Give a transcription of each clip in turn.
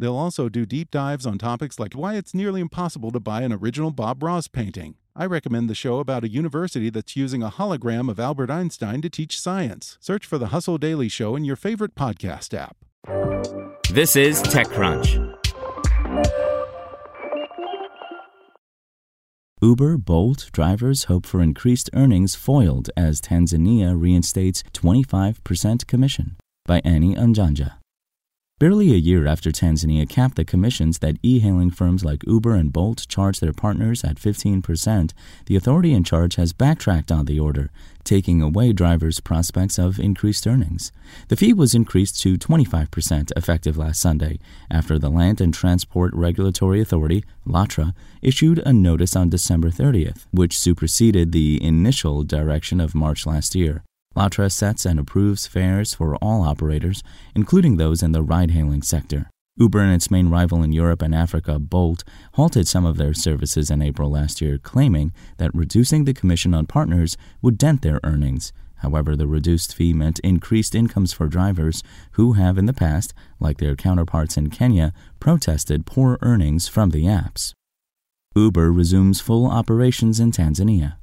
They'll also do deep dives on topics like why it's nearly impossible to buy an original Bob Ross painting. I recommend the show about a university that's using a hologram of Albert Einstein to teach science. Search for the Hustle Daily Show in your favorite podcast app. This is TechCrunch. Uber Bolt drivers hope for increased earnings foiled as Tanzania reinstates 25% commission by Annie Njanja. Barely a year after Tanzania capped the commissions that e hailing firms like Uber and Bolt charge their partners at 15%, the authority in charge has backtracked on the order, taking away drivers' prospects of increased earnings. The fee was increased to 25% effective last Sunday after the Land and Transport Regulatory Authority, LATRA, issued a notice on December 30th, which superseded the initial direction of March last year. LATRA sets and approves fares for all operators, including those in the ride hailing sector. Uber and its main rival in Europe and Africa, Bolt, halted some of their services in April last year, claiming that reducing the commission on partners would dent their earnings. However, the reduced fee meant increased incomes for drivers who have in the past, like their counterparts in Kenya, protested poor earnings from the apps. Uber resumes full operations in Tanzania.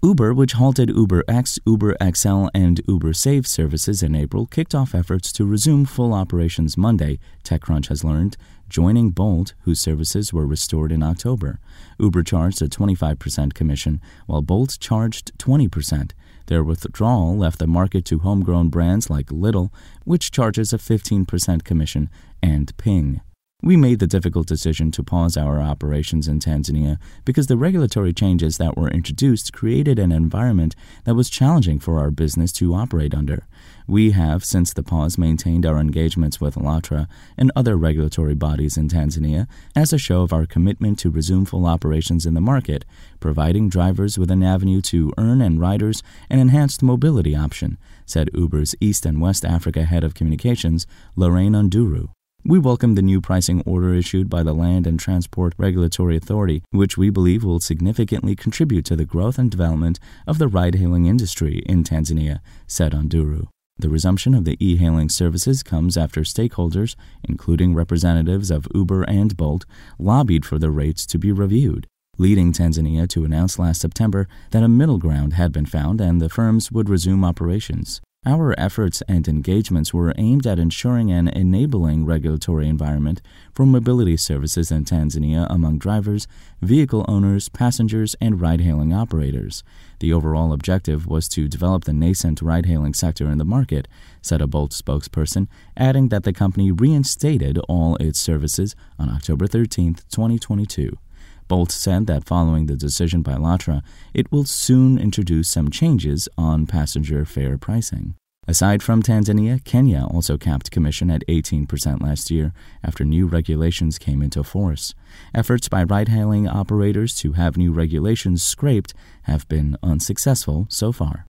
Uber, which halted Uber X, Uber XL, and Uber Save services in April, kicked off efforts to resume full operations Monday, TechCrunch has learned, joining Bolt, whose services were restored in October. Uber charged a 25% commission, while Bolt charged 20%. Their withdrawal left the market to homegrown brands like Little, which charges a 15% commission, and Ping. We made the difficult decision to pause our operations in Tanzania because the regulatory changes that were introduced created an environment that was challenging for our business to operate under. We have, since the pause, maintained our engagements with LATRA and other regulatory bodies in Tanzania as a show of our commitment to resume full operations in the market, providing drivers with an avenue to earn and riders an enhanced mobility option, said Uber's East and West Africa head of communications, Lorraine Onduru. We welcome the new pricing order issued by the Land and Transport Regulatory Authority, which we believe will significantly contribute to the growth and development of the ride hailing industry in Tanzania, said Onduru. The resumption of the e hailing services comes after stakeholders, including representatives of Uber and Bolt, lobbied for the rates to be reviewed, leading Tanzania to announce last September that a middle ground had been found and the firms would resume operations. Our efforts and engagements were aimed at ensuring an enabling regulatory environment for mobility services in Tanzania among drivers, vehicle owners, passengers, and ride hailing operators. The overall objective was to develop the nascent ride hailing sector in the market, said a Bolt spokesperson, adding that the company reinstated all its services on October 13, 2022. Bolt said that following the decision by LATRA, it will soon introduce some changes on passenger fare pricing. Aside from Tanzania, Kenya also capped commission at 18% last year after new regulations came into force. Efforts by ride hailing operators to have new regulations scraped have been unsuccessful so far.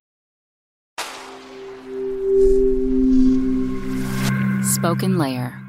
Spoken Layer.